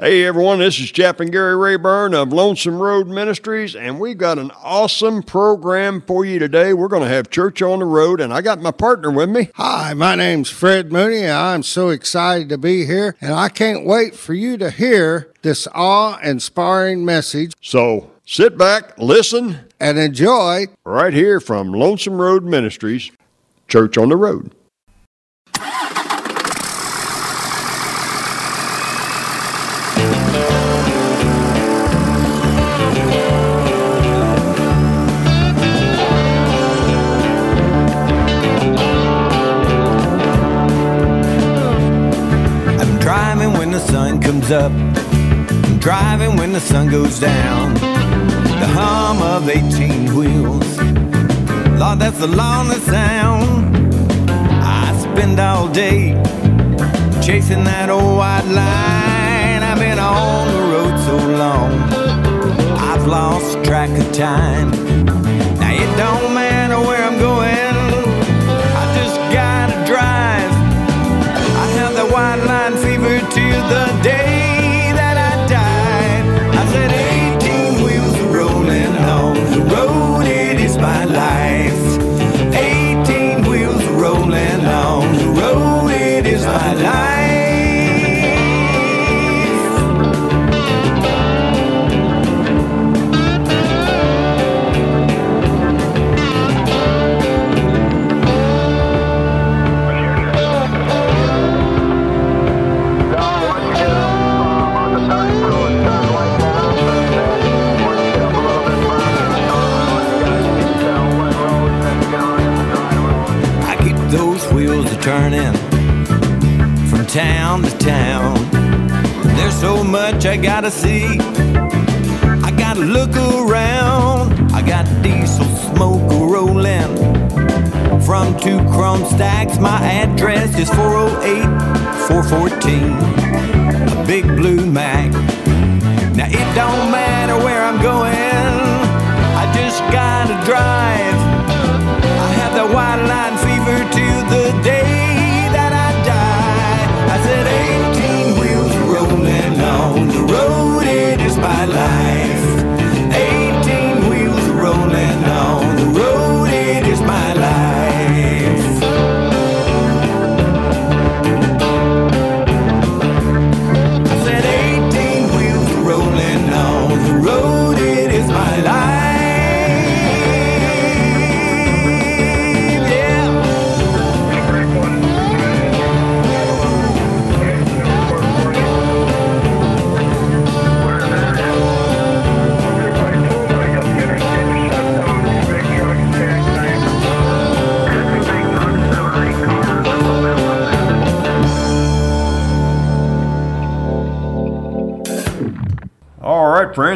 Hey everyone, this is Chaplain Gary Rayburn of Lonesome Road Ministries, and we've got an awesome program for you today. We're going to have church on the road, and I got my partner with me. Hi, my name's Fred Mooney. And I'm so excited to be here, and I can't wait for you to hear this awe inspiring message. So sit back, listen, and enjoy right here from Lonesome Road Ministries, Church on the Road. Up. I'm driving when the sun goes down. The hum of 18 wheels. Lord, that's the lonely sound. I spend all day chasing that old white line. I've been on the road so long, I've lost track of time. Now it don't matter where I'm going, I just gotta drive. I have that white line fever till the day. Town to town. There's so much I gotta see. I gotta look around. I got diesel smoke rolling from two chrome stacks. My address is 408 414. A big blue Mack. Now it don't matter where I'm going. I just gotta drive. I have the white line fever till the day. by life.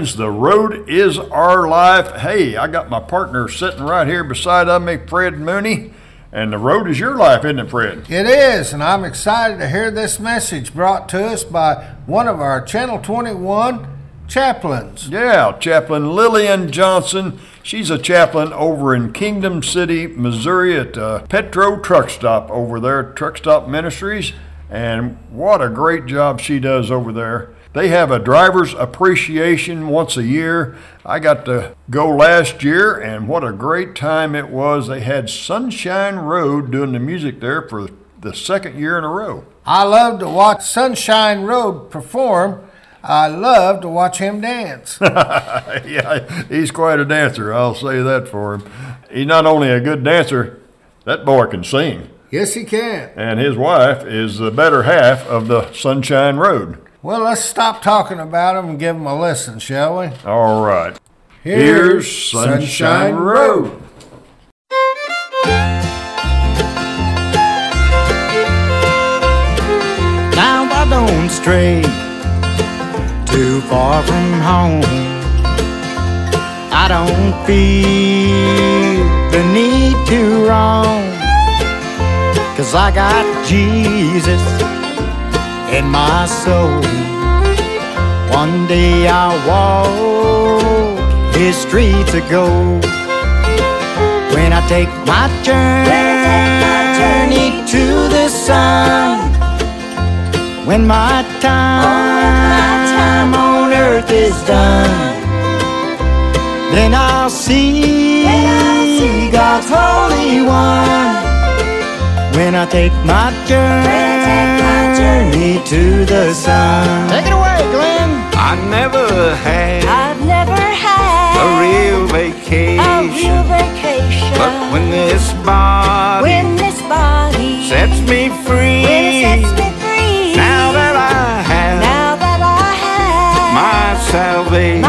Friends. The road is our life. Hey, I got my partner sitting right here beside of me, Fred Mooney. And the road is your life, isn't it, Fred? It is, and I'm excited to hear this message brought to us by one of our Channel 21 chaplains. Yeah, Chaplain Lillian Johnsen. She's a chaplain over in Kingdom City, Missouri at uh, Petro Truck Stop over there, Truck Stop Ministries. And what a great job she does over there. They have a driver's appreciation once a year. I got to go last year, and what a great time it was. They had Sunshine Road doing the music there for the second year in a row. I love to watch Sunshine Road perform. I love to watch him dance. yeah, he's quite a dancer. I'll say that for him. He's not only a good dancer, that boy can sing. Yes, he can. And his wife is the better half of the Sunshine Road. Well, let's stop talking about them and give them a listen, shall we? All right. Here's, Here's Sunshine, Sunshine Road. Now I don't stray too far from home. I don't feel the need to roam. Cause I got Jesus in my soul. One day I'll walk his streets of gold. When I take my journey to the sun, when my time on earth is done, then I'll see, God's Holy One. When I take my journey to the sun. Take it away, Glenn. I never had I've never had a real vacation. a real vacation. But when this body when this body sets me free, when it sets me free, now that I have now that I have my salvation,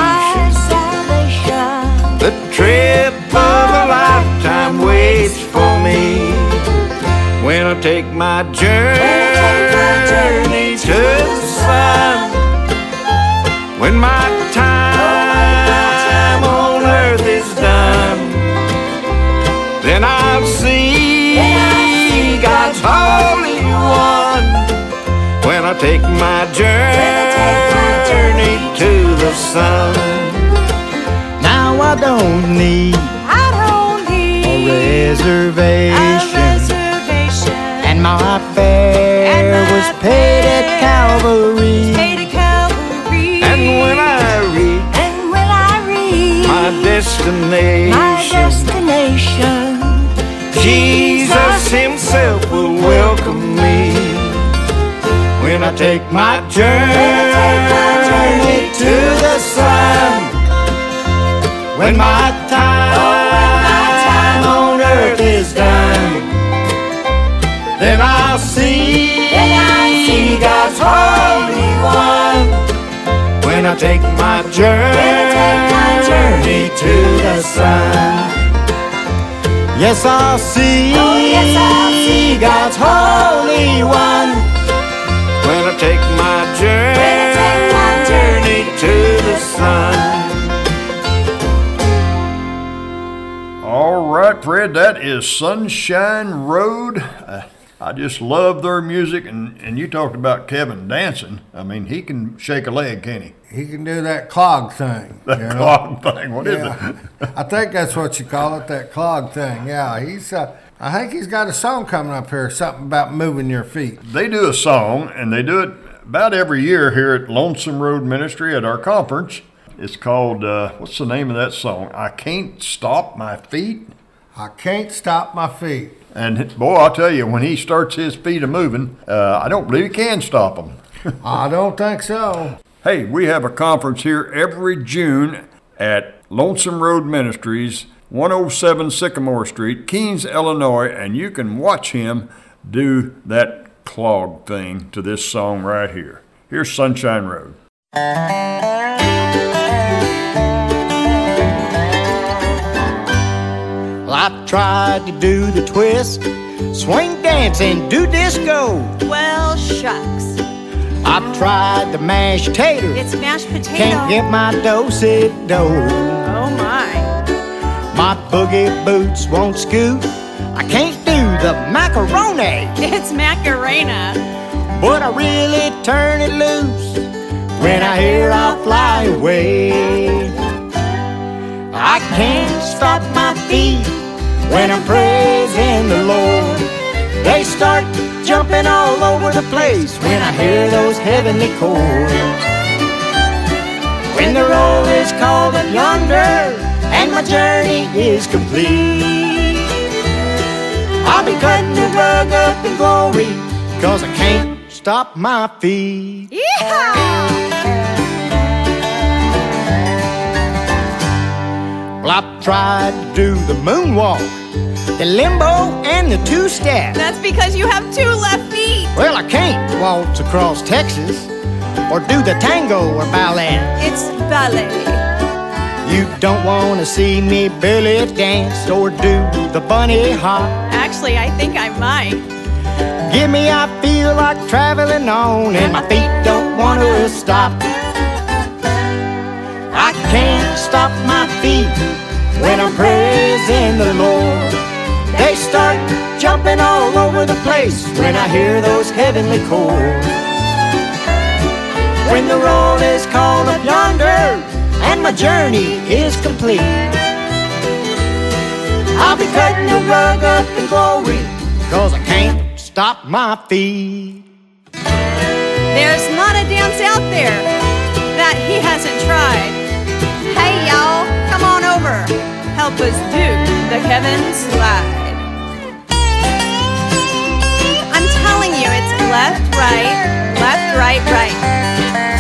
take my journey to the sun, when my time on earth is done, then I'll see God's Holy One. When I take my journey to the sun, now I don't need I don't a need a reservation. My fare And my was paid at Calvary. Paid to Calvary. And when I reach and when I reach my destination, my destination, Jesus Himself will welcome me. When I take my journey to the sun, when my time oh, on earth is done, then I'll see God's Holy One. When I take my journey to the sun. Yes, I'll see, oh, yes, I'll see God's Holy One when I take my journey to the sun. All right, Fred, that is Sunshine Road. I just love their music, and, and you talked about Kevin dancing. I mean, he can shake a leg, can he? He can do that clog thing. That you know? clog thing. What is Yeah. it? I think that's what you call it, that clog thing. Yeah, he's. Uh, I think he's got a song coming up here, something about moving your feet. They do a song, and they do it about every year here at Lonesome Road Ministry at our conference. It's called, uh, what's the name of that song? I Can't Stop My Feet. I can't stop my feet. And boy, I'll tell you, when he starts his feet a moving, uh, I don't believe he can stop them. I don't think so. Hey, we have a conference here every June at Lonesome Road Ministries, 107 Sycamore Street, Keenes, Illinois, and you can watch him do that clog thing to this song right here. Here's Sunshine Road. Well, I tried to do the twist, swing dance, and do disco. Well, shucks. I've tried the mashed potato. It's mashed potato. can't get my dosey dough. oh my. My boogie boots won't scoot. I can't do the macaroni, It's Macarena. but I really turn it loose when I hear I'll fly away. I can't stop feet when I'm praising the Lord. They start jumping all over the place when I hear those heavenly chords. When the roll is called up yonder and my journey is complete, I'll be cutting the rug up in glory, cause I can't stop my feet. Yeehaw! I've tried to do the moonwalk, the limbo, and the two step. That's because you have two left feet. Well, I can't waltz across Texas or do the tango or ballet. It's ballet. You don't want to see me belly dance or do the bunny hop. Actually, I think I might. Give me, I feel like traveling on, and my feet don't want to stop. I can't stop my feet when I'm praising the Lord. They start jumping all over the place when I hear those heavenly chords. When the roll is called up yonder and my journey is complete, I'll be cutting the rug up in glory, cause I can't stop my feet. There's not a dance out there that he hasn't tried. Hey, y'all, over. Help us do the Kevin slide. I'm telling you, it's left, right, left, right, right.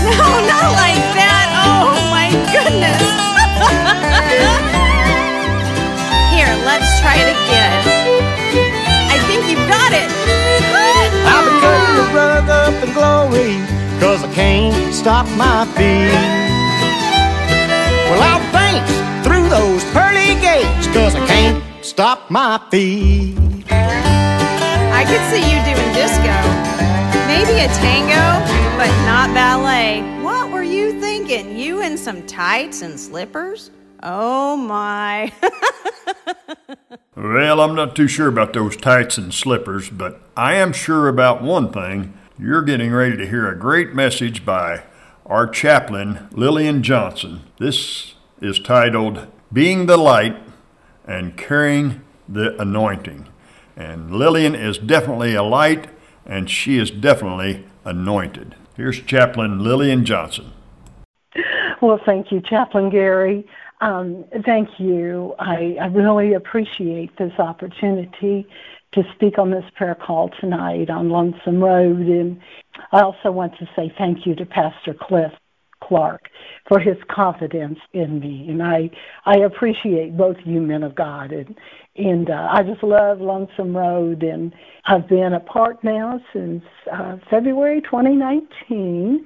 No, not like that. Oh, my goodness. Here, let's try it again. I think you've got it. I'll be cutting the rug up in glory, cause I can't stop my feet. Well, I'll faint through those pearly gates, cause I can't stop my feet. I could see you doing disco. Maybe a tango, but not ballet. What were you thinking? You in some tights and slippers? Oh my. Well, I'm not too sure about those tights and slippers, but I am sure about one thing. You're getting ready to hear a great message by our chaplain, Lillian Johnsen. This is titled Being the Light and Carrying the Anointing. And Lillian is definitely a light, and she is definitely anointed. Here's Chaplain Lillian Johnsen. Well, thank you, Chaplain Gary. Um, thank you. I, I really appreciate this opportunity to speak on this prayer call tonight on Lonesome Road. And I also want to say thank you to Pastor Cliff Clark for his confidence in me. And I, I appreciate both you men of God. And, and uh, I just love Lonesome Road. And I've been a part now since uh, February 2019.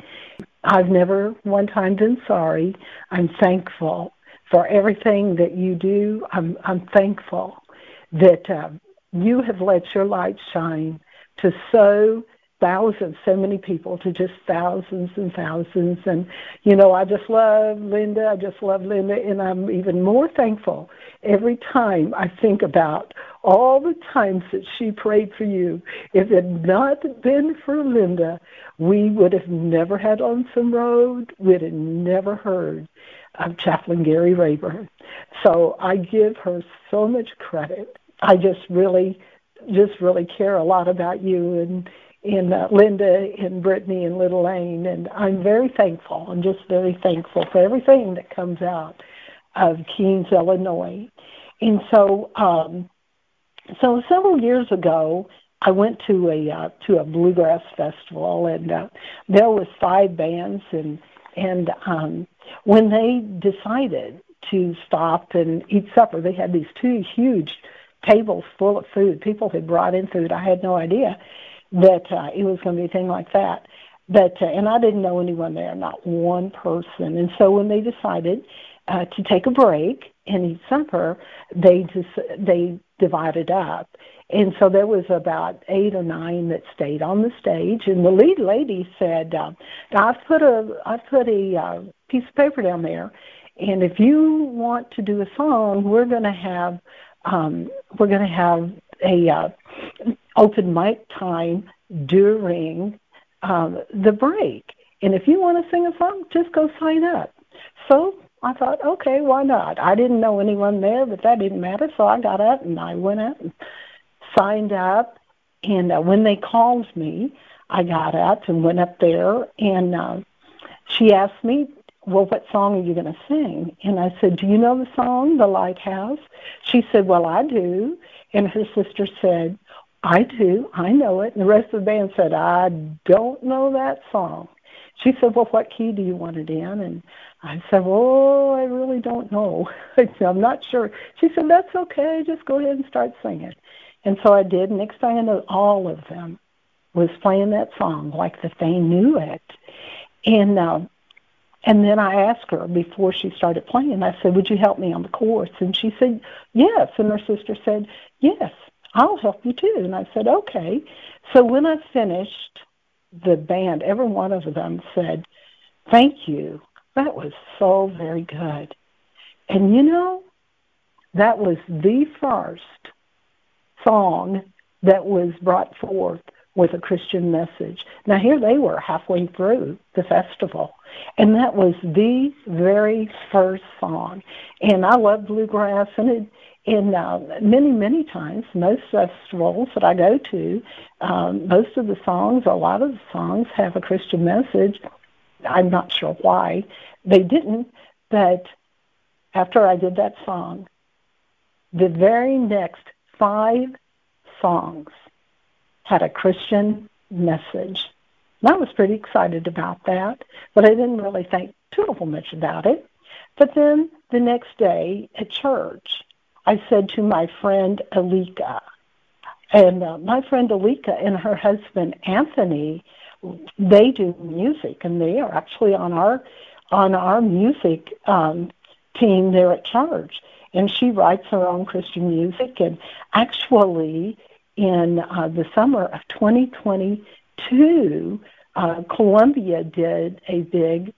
I've never one time been sorry. I'm thankful for everything that you do. I'm, I'm thankful that uh, you have let your light shine to so thousands, so many people, to just thousands and thousands. And, you know, I just love Linda. I just love Linda. And I'm even more thankful every time I think about all the times that she prayed for you. If it had not been for Linda, we would have never had Lonesome Road. We'd have never heard of Chaplain Gary Rayburn. So I give her so much credit. I just really, just really care a lot about you and and uh, Linda and Brittany and Little Lane, and I'm very thankful. I'm just very thankful for everything that comes out of Keenes, Illinois. And so, um, so several years ago, I went to a uh, to a bluegrass festival, and uh, there was five bands, and and um, when they decided to stop and eat supper, they had these two huge tables full of food. People had brought in food. I had no idea that uh, it was going to be a thing like that. But uh, and I didn't know anyone there, not one person. And so when they decided uh, to take a break and eat supper, they just they divided up. And so there was about eight or nine that stayed on the stage, and the lead lady said, uh, "I've put a I've put a uh, piece of paper down there, and if you want to do a song, we're going to have um, we're going to have a uh, open mic time during um, the break. And if you want to sing a song, just go sign up. So I thought, okay, why not? I didn't know anyone there, but that didn't matter. So I got up and I went up and signed up. And uh, when they called me, I got up and went up there. And uh, she asked me, well, what song are you going to sing? And I said, do you know the song, The Lighthouse? She said, well, I do. And her sister said, I do. I know it. And the rest of the band said, I don't know that song. She said, well, what key do you want it in? And I said, well, I really don't know. I'm not sure. She said, that's okay. Just go ahead and start singing. And so I did. Next thing I know, all of them was playing that song like that they knew it. And uh, and then I asked her before she started playing, I said, Would you help me on the chorus? And she said, Yes. And her sister said, Yes, I'll help you too. And I said, Okay. So when I finished, the band, every one of them said, Thank you. That was so very good. And you know, that was the first song that was brought forth with a Christian message. Now, here they were halfway through the festival, and that was the very first song. And I love bluegrass, and it, in uh, many, many times, most festivals that I go to, um, most of the songs, a lot of the songs have a Christian message. I'm not sure why they didn't, but after I did that song, the very next five songs had a Christian message. And I was pretty excited about that, but I didn't really think too much about it. But then the next day at church, I said to my friend Alika, and uh, my friend Alika and her husband Anthony, they do music, and they are actually on our on our music um, team there at church. And she writes her own Christian music, and actually, in uh, the summer of 2022, uh, Columbia did a big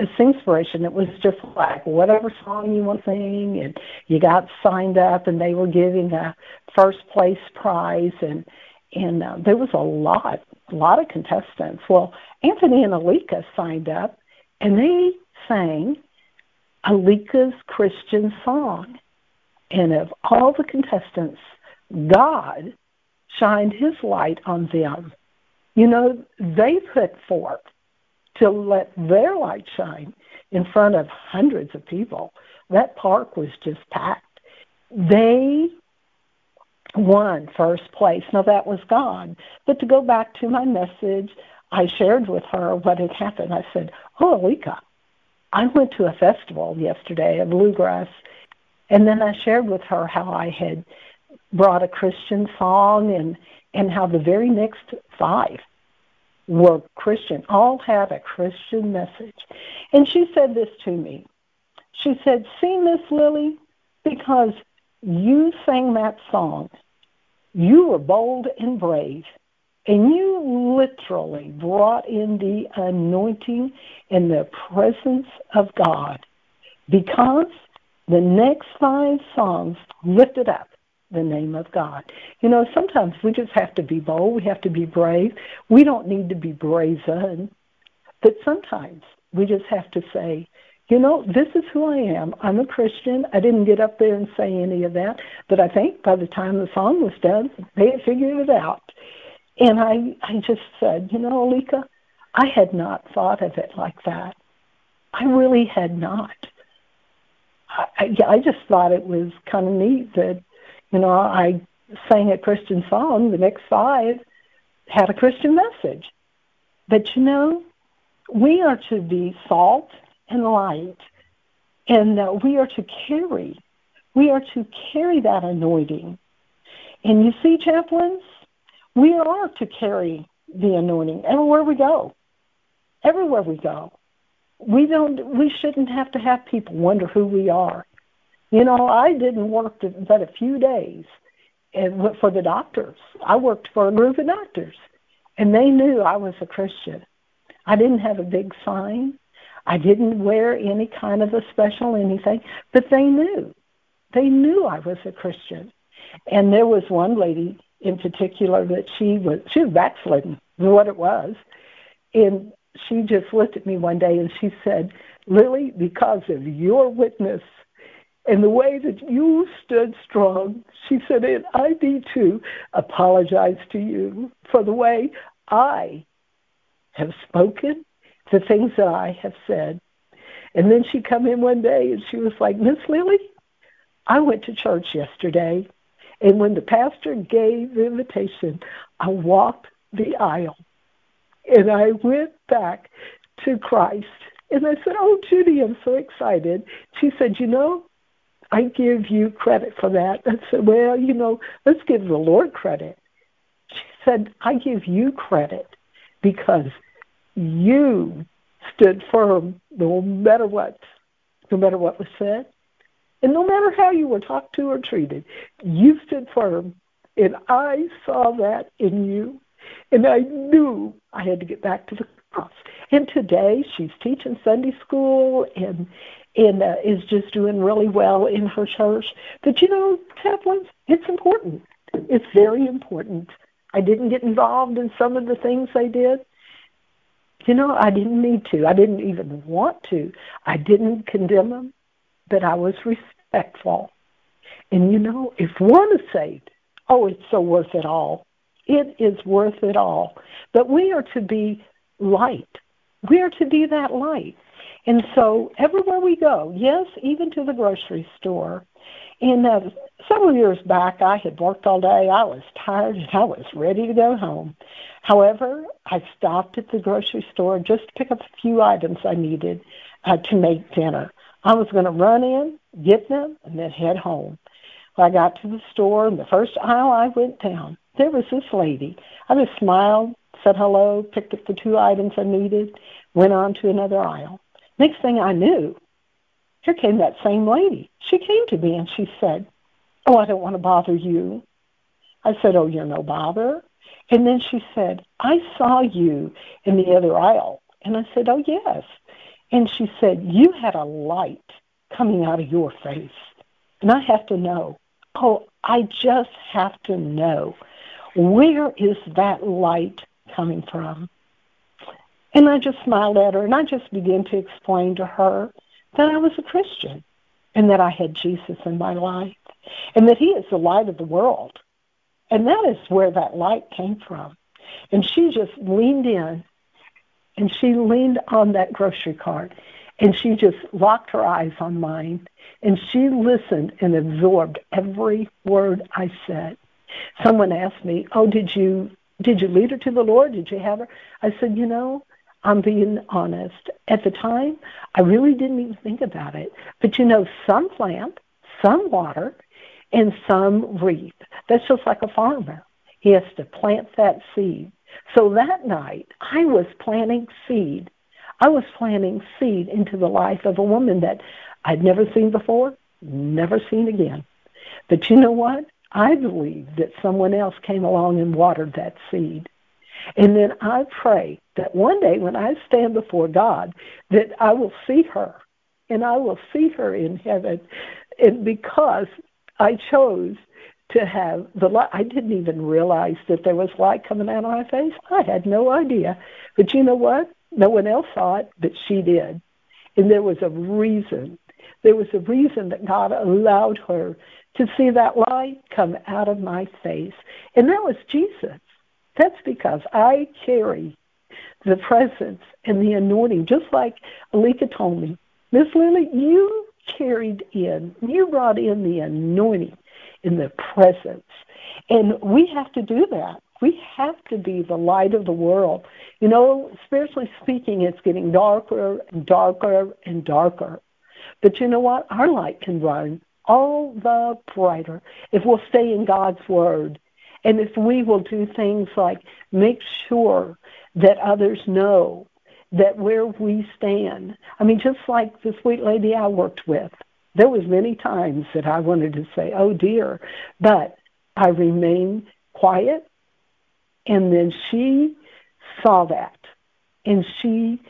singspiration. It was just like whatever song you want to sing, and you got signed up, and they were giving a first place prize, and and uh, there was a lot, a lot of contestants. Well, Anthony and Alika signed up, and they sang Alika's Christian song, and of all the contestants, God shined His light on them. You know, they put forth to let their light shine in front of hundreds of people. That park was just packed. They won first place. Now that was God. But to go back to my message, I shared with her what had happened. I said, Oh, Alika, I went to a festival yesterday, of bluegrass, and then I shared with her how I had brought a Christian song and and how the very next five were Christian, all had a Christian message. And she said this to me. She said, See, Miss Lily, because you sang that song, you were bold and brave, and you literally brought in the anointing and the presence of God because the next five songs lifted up the name of God. You know, sometimes we just have to be bold. We have to be brave. We don't need to be brazen. But sometimes we just have to say, you know, this is who I am. I'm a Christian. I didn't get up there and say any of that. But I think by the time the song was done, they had figured it out. And I, I just said, you know, Alika, I had not thought of it like that. I really had not. I, I just thought it was kind of neat that you know, I sang a Christian song. The next five had a Christian message. But you know, we are to be salt and light, and uh, we are to carry. We are to carry that anointing. And you see, chaplains, we are to carry the anointing everywhere we go. Everywhere we go. We don't. We shouldn't have to have people wonder who we are. You know, I didn't work but a few days and for the doctors. I worked for a group of doctors, and they knew I was a Christian. I didn't have a big sign. I didn't wear any kind of a special anything, but they knew. They knew I was a Christian. And there was one lady in particular that she was she was backslidden, what it was. And she just looked at me one day and she said, Lily, because of your witness, and the way that you stood strong, she said, and I need to apologize to you for the way I have spoken, the things that I have said. And then she come in one day and she was like, Miss Lily, I went to church yesterday, and when the pastor gave the invitation, I walked the aisle and I went back to Christ. And I said, Oh, Judy, I'm so excited. She said, You know, I give you credit for that. I said, well, you know, let's give the Lord credit. She said, I give you credit because you stood firm no matter what, no matter what was said, and no matter how you were talked to or treated, you stood firm. And I saw that in you, and I knew I had to get back to the cross. And today she's teaching Sunday school and and uh, is just doing really well in her church. But you know, chaplains, it's important. It's very important. I didn't get involved in some of the things they did. You know, I didn't need to. I didn't even want to. I didn't condemn them, but I was respectful. And you know, if one is saved, oh, it's so worth it all. It is worth it all. But we are to be light We're to be that light. And so everywhere we go, yes, even to the grocery store. And uh, several years back, I had worked all day. I was tired and I was ready to go home. However, I stopped at the grocery store just to pick up a few items I needed uh, to make dinner. I was going to run in, get them, and then head home. When I got to the store, and the first aisle I went down, there was this lady. I just smiled, said hello, picked up the two items I needed, went on to another aisle. Next thing I knew, here came that same lady. She came to me and she said, Oh, I don't want to bother you. I said, Oh, you're no bother. And then she said, I saw you in the other aisle. And I said, Oh, yes. And she said, You had a light coming out of your face. And I have to know, oh, I just have to know, where is that light coming from? And I just smiled at her and I just began to explain to her that I was a Christian and that I had Jesus in my life and that He is the light of the world. And that is where that light came from. And she just leaned in and she leaned on that grocery cart and she just locked her eyes on mine and she listened and absorbed every word I said. Someone asked me, "Oh, did you did you lead her to the Lord? Did you have her?" I said, "You know, I'm being honest. At the time, I really didn't even think about it. But you know, some plant, some water, and some reap. That's just like a farmer. He has to plant that seed. So that night, I was planting seed. I was planting seed into the life of a woman that I'd never seen before, never seen again. But you know what? I believe that someone else came along and watered that seed. And then I pray that one day when I stand before God, that I will see her and I will see her in heaven. And because I chose to have the light. I didn't even realize that there was light coming out of my face. I had no idea. But you know what? No one else saw it, but she did. And there was a reason. There was a reason that God allowed her to see that light come out of my face. And that was Jesus. That's because I carry the presence and the anointing, just like Alika told me. Miss Lily, you carried in, you brought in the anointing in the presence. And we have to do that. We have to be the light of the world. You know, spiritually speaking, it's getting darker and darker and darker. But you know what? Our light can run all the brighter if we'll stay in God's Word and if we will do things like make sure that others know that where we stand, I mean, just like the sweet lady I worked with, there was many times that I wanted to say, "Oh dear," but I remained quiet, and then she saw that, and she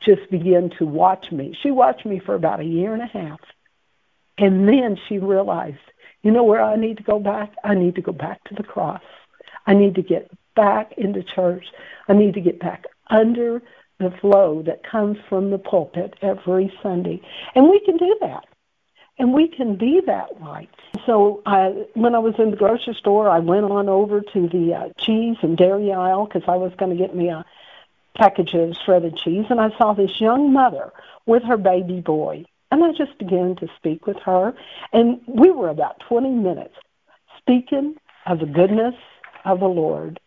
just began to watch me. She watched me for about a year and a half, and then she realized, you know where I need to go back? I need to go back to the cross. I need to get back into church. I need to get back under the flow that comes from the pulpit every Sunday. And we can do that and we can be that light. So I, when I was in the grocery store, I went on over to the uh, cheese and dairy aisle because I was going to get me a package of shredded cheese, and I saw this young mother with her baby boy. And I just began to speak with her, and we were about 20 minutes speaking of the goodness of the Lord.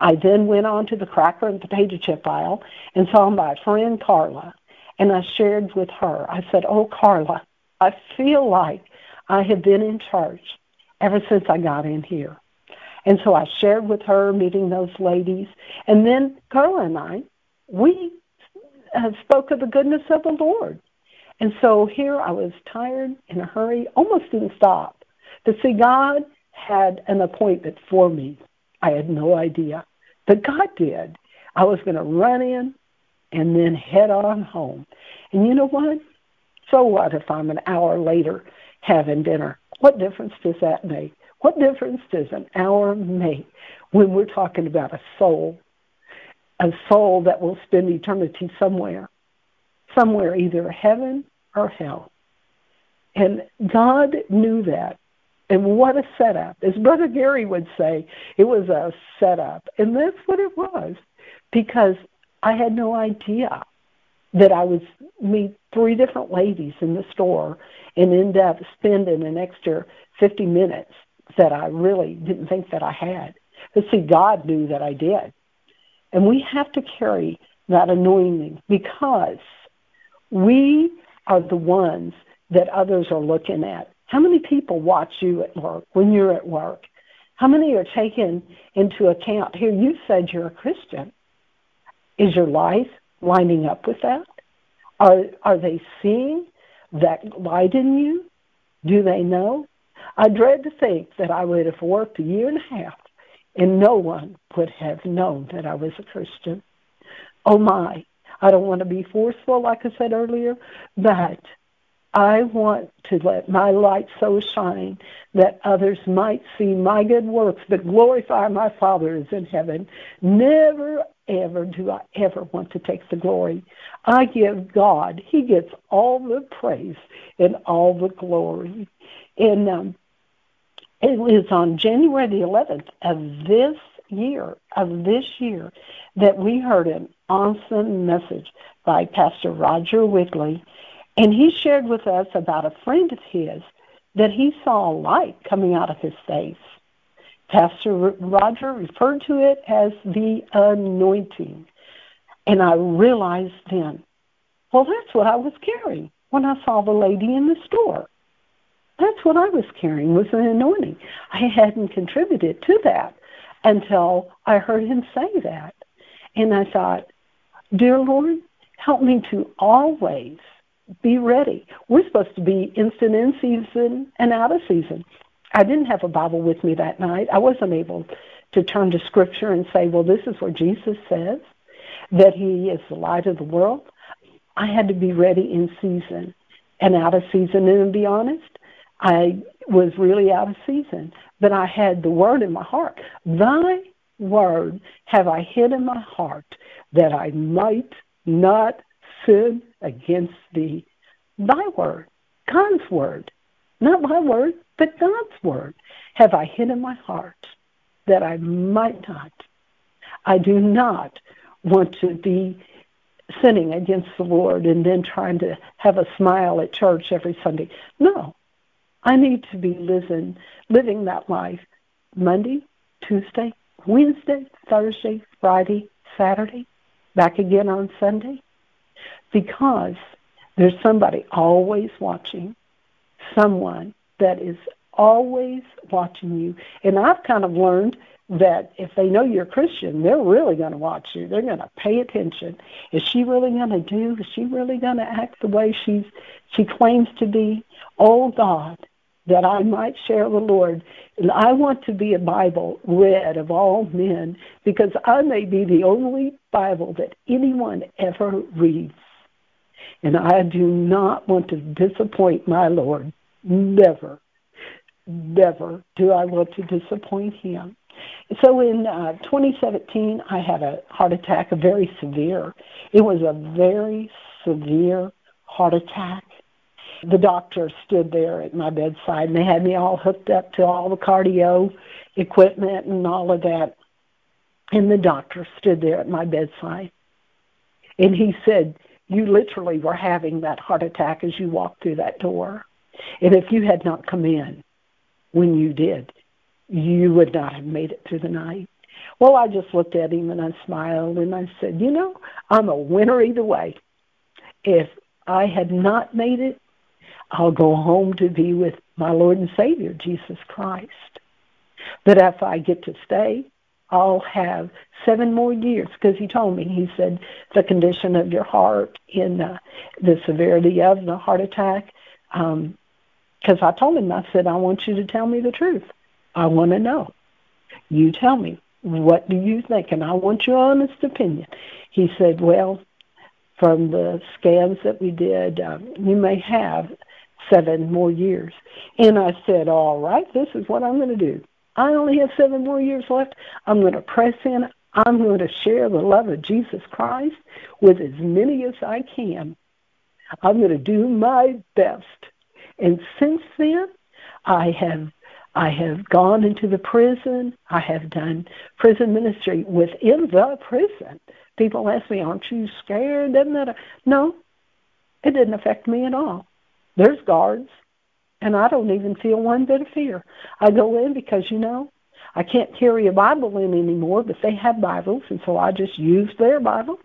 I then went on to the cracker and potato chip aisle and saw my friend Carla, and I shared with her. I said, Oh, Carla, I feel like I have been in church ever since I got in here. And so I shared with her, meeting those ladies. And then Carla and I, we uh, spoke of the goodness of the Lord. And so here I was tired, in a hurry, almost didn't stop. But see, God had an appointment for me. I had no idea. But God did. I was going to run in and then head on home. And you know what? So what if I'm an hour later having dinner? What difference does that make? What difference does an hour make when we're talking about a soul? A soul that will spend eternity somewhere, somewhere, either heaven or hell. And God knew that. And what a setup. As Brother Gary would say, it was a setup. And that's what it was because I had no idea that I would meet three different ladies in the store and end up spending an extra 50 minutes that I really didn't think that I had. But see, God knew that I did. And we have to carry that anointing because we are the ones that others are looking at. How many people watch you at work when you're at work? How many are taken into account? Here, you said you're a Christian. Is your life lining up with that? Are, are they seeing that light in you? Do they know? I dread to think that I would have worked a year and a half and no one would have known that I was a Christian. Oh my, I don't want to be forceful, like I said earlier, but I want to let my light so shine that others might see my good works but glorify my Father is in heaven. Never, ever do I ever want to take the glory. I give God, He gets all the praise and all the glory. And um, it was on January the 11th of this year, of this year, that we heard an awesome message by Pastor Roger Wigley and he shared with us about a friend of his that he saw a light coming out of his face. Pastor Roger referred to it as the anointing. And I realized then, well, that's what I was carrying when I saw the lady in the store. That's what I was carrying was an anointing. I hadn't contributed to that until I heard him say that. And I thought, Dear Lord, help me to always be ready. We're supposed to be instant in season and out of season. I didn't have a Bible with me that night. I wasn't able to turn to Scripture and say, well, this is where Jesus says that He is the light of the world. I had to be ready in season and out of season. And to be honest, I was really out of season, but I had the Word in my heart. Thy Word have I hid in my heart that I might not sin against thee. Thy word, God's word, not my word, but God's word, have I hid in my heart that I might not. I do not want to be sinning against the Lord and then trying to have a smile at church every Sunday. No. I need to be living living that life Monday, Tuesday, Wednesday, Thursday, Friday, Saturday, back again on Sunday because there's somebody always watching, someone that is always watching you. And I've kind of learned that if they know you're a Christian, they're really going to watch you. They're going to pay attention. Is she really going to do? Is she really going to act the way she's she claims to be? Oh God, that I might share the Lord. And I want to be a Bible read of all men because I may be the only Bible that anyone ever reads. And I do not want to disappoint my Lord. Never, never do I want to disappoint him. So in uh, 2017, I had a heart attack, a very severe. It was a very severe heart attack. The doctor stood there at my bedside, and they had me all hooked up to all the cardio equipment and all of that. And the doctor stood there at my bedside, and he said, you literally were having that heart attack as you walked through that door. And if you had not come in when you did, you would not have made it through the night. Well, I just looked at him and I smiled and I said, You know, I'm a winner either way. If I had not made it, I'll go home to be with my Lord and Savior, Jesus Christ. But if I get to stay, I'll have seven more years because he told me, he said, the condition of your heart in uh, the severity of the heart attack. Because um, I told him, I said, I want you to tell me the truth. I want to know. You tell me. What do you think? And I want your honest opinion. He said, Well, from the scans that we did, um, you may have seven more years. And I said, All right, this is what I'm going to do. I only have seven more years left. I'm going to press in. I'm going to share the love of Jesus Christ with as many as I can. I'm going to do my best. And since then, I have I have gone into the prison. I have done prison ministry within the prison. People ask me, "Aren't you scared?" Doesn't that? No, it didn't affect me at all. There's guards, and I don't even feel one bit of fear. I go in because you know I can't carry a Bible in anymore, but they have Bibles, and so I just use their Bibles.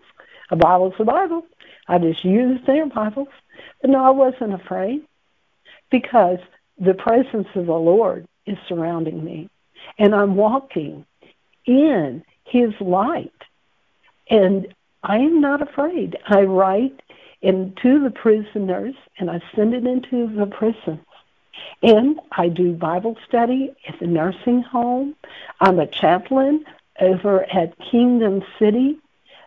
A Bible's a Bible. I just used their Bibles. But no, I wasn't afraid because the presence of the Lord is surrounding me. And I'm walking in His light. And I am not afraid. I write into the prisoners and I send it into the prisons. And I do Bible study at the nursing home. I'm a chaplain over at Kingdom City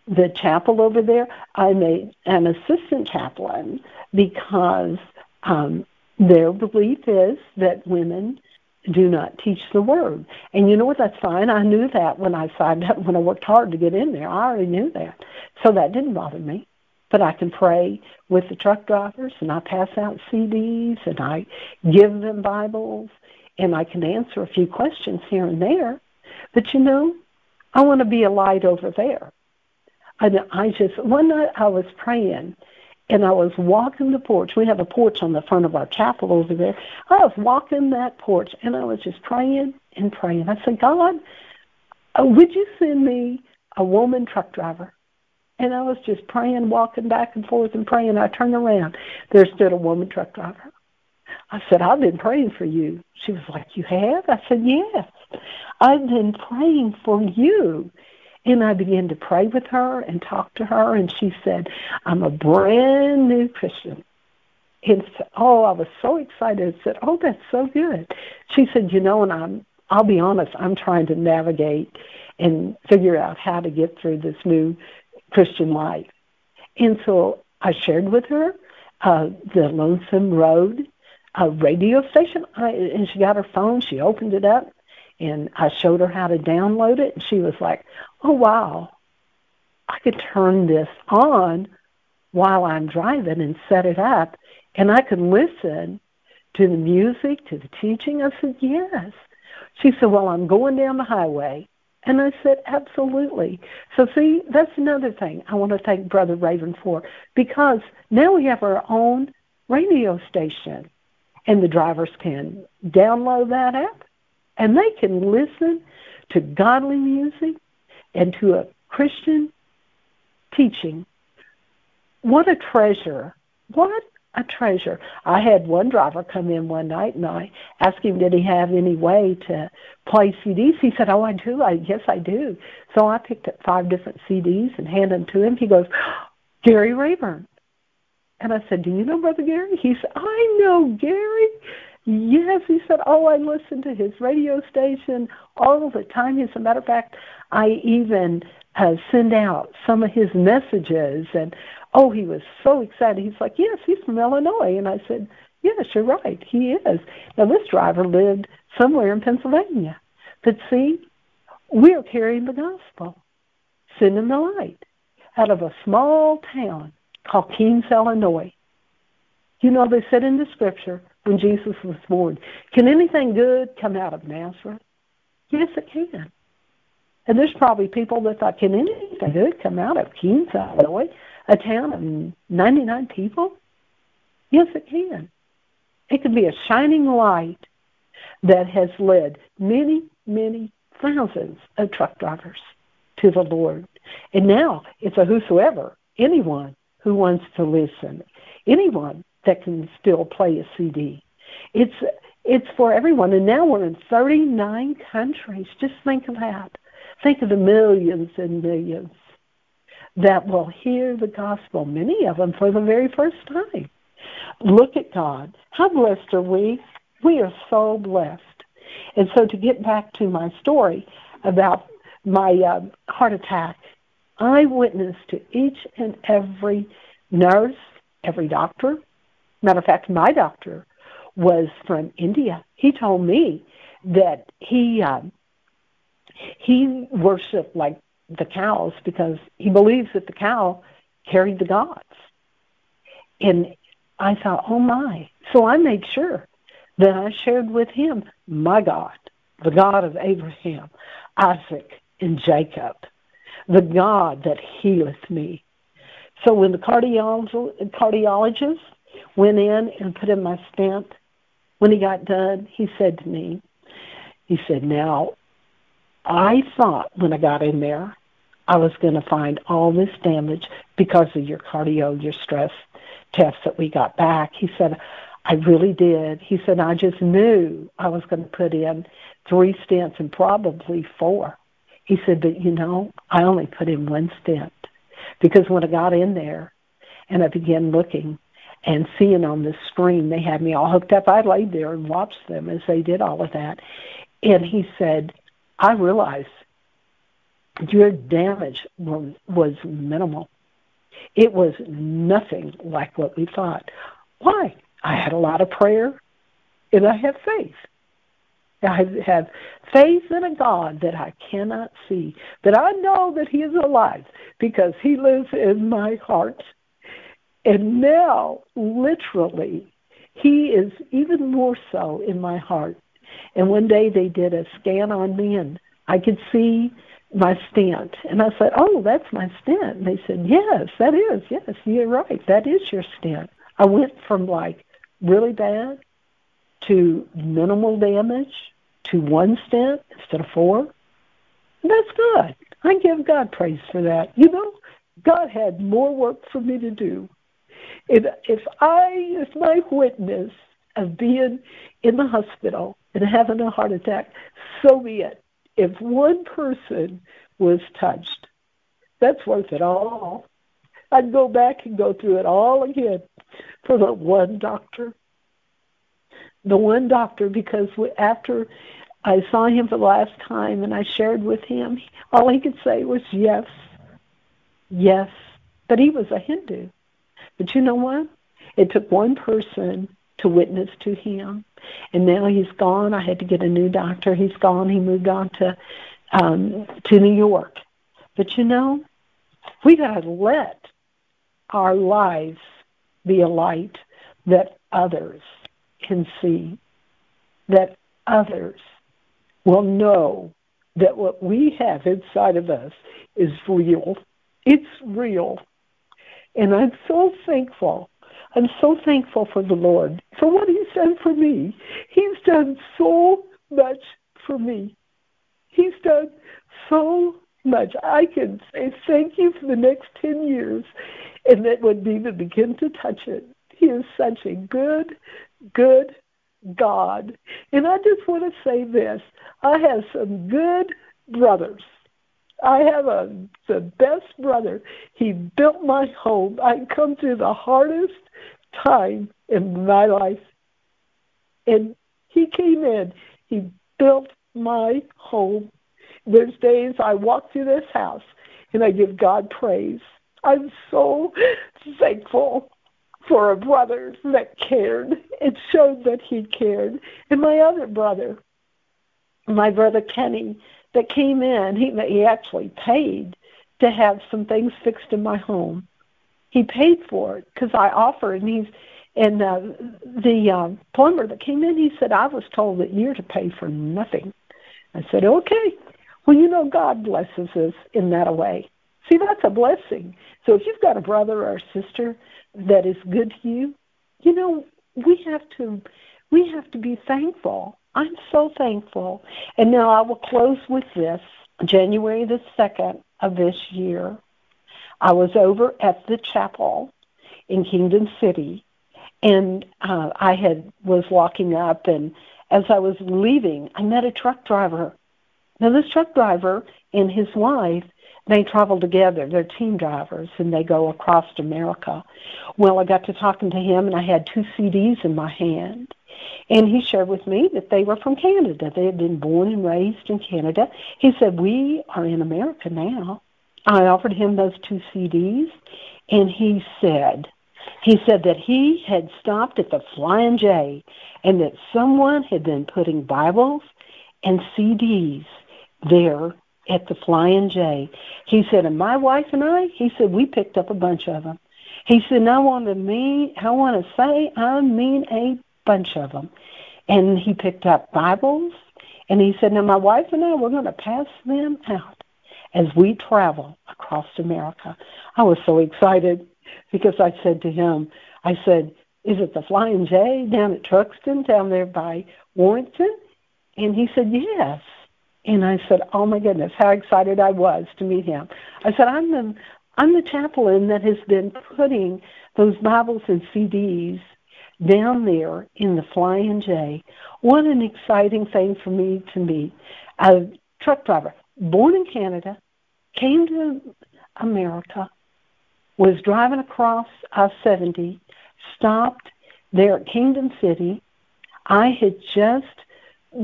the chapel over there, I'm a, an assistant chaplain because um, their belief is that women do not teach the word. And you know what? That's fine. I knew that when I signed up, when I worked hard to get in there. I already knew that. So that didn't bother me. But I can pray with the truck drivers and I pass out CDs and I give them Bibles and I can answer a few questions here and there. But you know, I want to be a light over there. And I just, one night I was praying and I was walking the porch. We have a porch on the front of our chapel over there. I was walking that porch and I was just praying and praying. I said, God, uh, would you send me a woman truck driver? And I was just praying, walking back and forth and praying. I turned around. There stood a woman truck driver. I said, I've been praying for you. She was like, You have? I said, Yes. I've been praying for you. And I began to pray with her and talk to her, and she said, I'm a brand new Christian. And so, oh, I was so excited. I said, Oh, that's so good. She said, You know, and I'm, I'll be honest, I'm trying to navigate and figure out how to get through this new Christian life. And so I shared with her uh, the Lonesome Road uh, radio station, I, and she got her phone. She opened it up, and I showed her how to download it, and she was like, "Oh wow, I could turn this on while I'm driving and set it up, and I could listen to the music, to the teaching." I said, "Yes." She said, "Well, I'm going down the highway." And I said, absolutely. So, see, that's another thing I want to thank Brother Rayburn for because now we have our own radio station, and the drivers can download that app and they can listen to godly music and to a Christian teaching. What a treasure. What a treasure. I had one driver come in one night and I asked him, did he have any way to play CDs? He said, oh, I do. I Yes, I do. So I picked up five different CDs and handed them to him. He goes, Gary Rayburn. And I said, do you know Brother Gary? He said, I know Gary. Yes, he said, Oh, I listen to his radio station all the time. As a matter of fact, I even uh, send out some of his messages. And oh, he was so excited. He's like, Yes, he's from Illinois. And I said, Yes, you're right. He is. Now, this driver lived somewhere in Pennsylvania. But see, we're carrying the gospel, sending the light out of a small town called Keenes, Illinois. You know, they said in the scripture, when Jesus was born. Can anything good come out of Nazareth? Yes, it can. And there's probably people that thought, can anything good come out of Keenes, Illinois, a town of 99 people? Yes, it can. It can be a shining light that has led many, many thousands of truck drivers to the Lord. And now it's a whosoever, anyone who wants to listen, anyone that can still play a CD. It's it's for everyone, and now we're in 39 countries. Just think of that. Think of the millions and millions that will hear the gospel. Many of them for the very first time. Look at God. How blessed are we? We are so blessed. And so, to get back to my story about my uh, heart attack, I witnessed to each and every nurse, every doctor, Matter of fact, my doctor was from India. He told me that he uh, he worshipped like the cows because he believes that the cow carried the gods. And I thought, oh my! So I made sure that I shared with him my God, the God of Abraham, Isaac, and Jacob, the God that healeth me. So when the cardiologist went in and put in my stent, when he got done, he said to me, he said, Now, I thought when I got in there, I was going to find all this damage because of your cardio, your stress test that we got back. He said, I really did. He said, I just knew I was going to put in three stents and probably four. He said, but you know, I only put in one stent because when I got in there and I began looking and seeing on the screen, they had me all hooked up. I laid there and watched them as they did all of that. And he said, I realized your damage was, minimal. It was nothing like what we thought. Why? I had a lot of prayer and I have faith. I have faith in a God that I cannot see, but I know that He is alive because He lives in my heart. And now, literally, He is even more so in my heart. And one day they did a scan on me, and I could see my stent. And I said, Oh, that's my stent. And they said, Yes, that is. Yes, you're right. That is your stent. I went from like really bad to minimal damage to one stent instead of four. And that's good. I give God praise for that. You know, God had more work for me to do. If if I if my witness of being in the hospital and having a heart attack, so be it if one person was touched, that's worth it all. I'd go back and go through it all again for the one doctor. The one doctor, because after I saw him for the last time and I shared with him, all he could say was yes, yes. But he was a Hindu. But you know what? It took one person to witness to him and now he's gone. I had to get a new doctor. He's gone. He moved on to um, to New York. But you know, we got to let our lives be a light that others can see, that others will know that what we have inside of us is real. It's real. And I'm so thankful I'm so thankful for the Lord for what He's done for me. He's done so much for me. He's done so much. I can say thank you for the next 10 years, and that would be to begin to touch it. He is such a good, good God. And I just want to say this I have some good brothers. I have a the best brother. He built my home. I come through the hardest time in my life. And he came in, he built my home. There's days I walk through this house and I give God praise. I'm so thankful for a brother that cared. It showed that he cared. And my other brother, my brother Kenny, that came in, he, he actually paid to have some things fixed in my home he paid for it because I offered, and he's and uh, the uh, plumber that came in, he said, I was told that you're to pay for nothing. I said, okay. Well, you know, God blesses us in that way. See, that's a blessing. So if you've got a brother or a sister that is good to you, you know, we have to we have to be thankful. I'm so thankful. And now I will close with this. January the 2nd of this year, I was over at the chapel in Kingdom City, and uh, I had was walking up, and as I was leaving, I met a truck driver. Now, this truck driver and his wife, they travel together. They're team drivers, and they go across America. Well, I got to talking to him, and I had two CDs in my hand. And he shared with me that they were from Canada. They had been born and raised in Canada. He said, We are in America now. I offered him those two CDs, and he said, he said that he had stopped at the Flying J and that someone had been putting Bibles and CDs there at the Flying J. He said, and my wife and I, he said, we picked up a bunch of them. He said, and I want to mean, I want to say, I mean a bunch of them. And he picked up Bibles, and he said, Now, my wife and I, we're going to pass them out as we travel across America. I was so excited because I said to him, I said, Is it the Flying J down at Truxton, down there by Warrenton? And he said, Yes. And I said, Oh my goodness, how excited I was to meet him. I said, I'm the I'm the chaplain that has been putting those Bibles and CDs down there in the Flying J. What an exciting thing for me to meet. A truck driver, born in Canada, came to America, was driving across I 70, stopped there at Kingdom City. I had just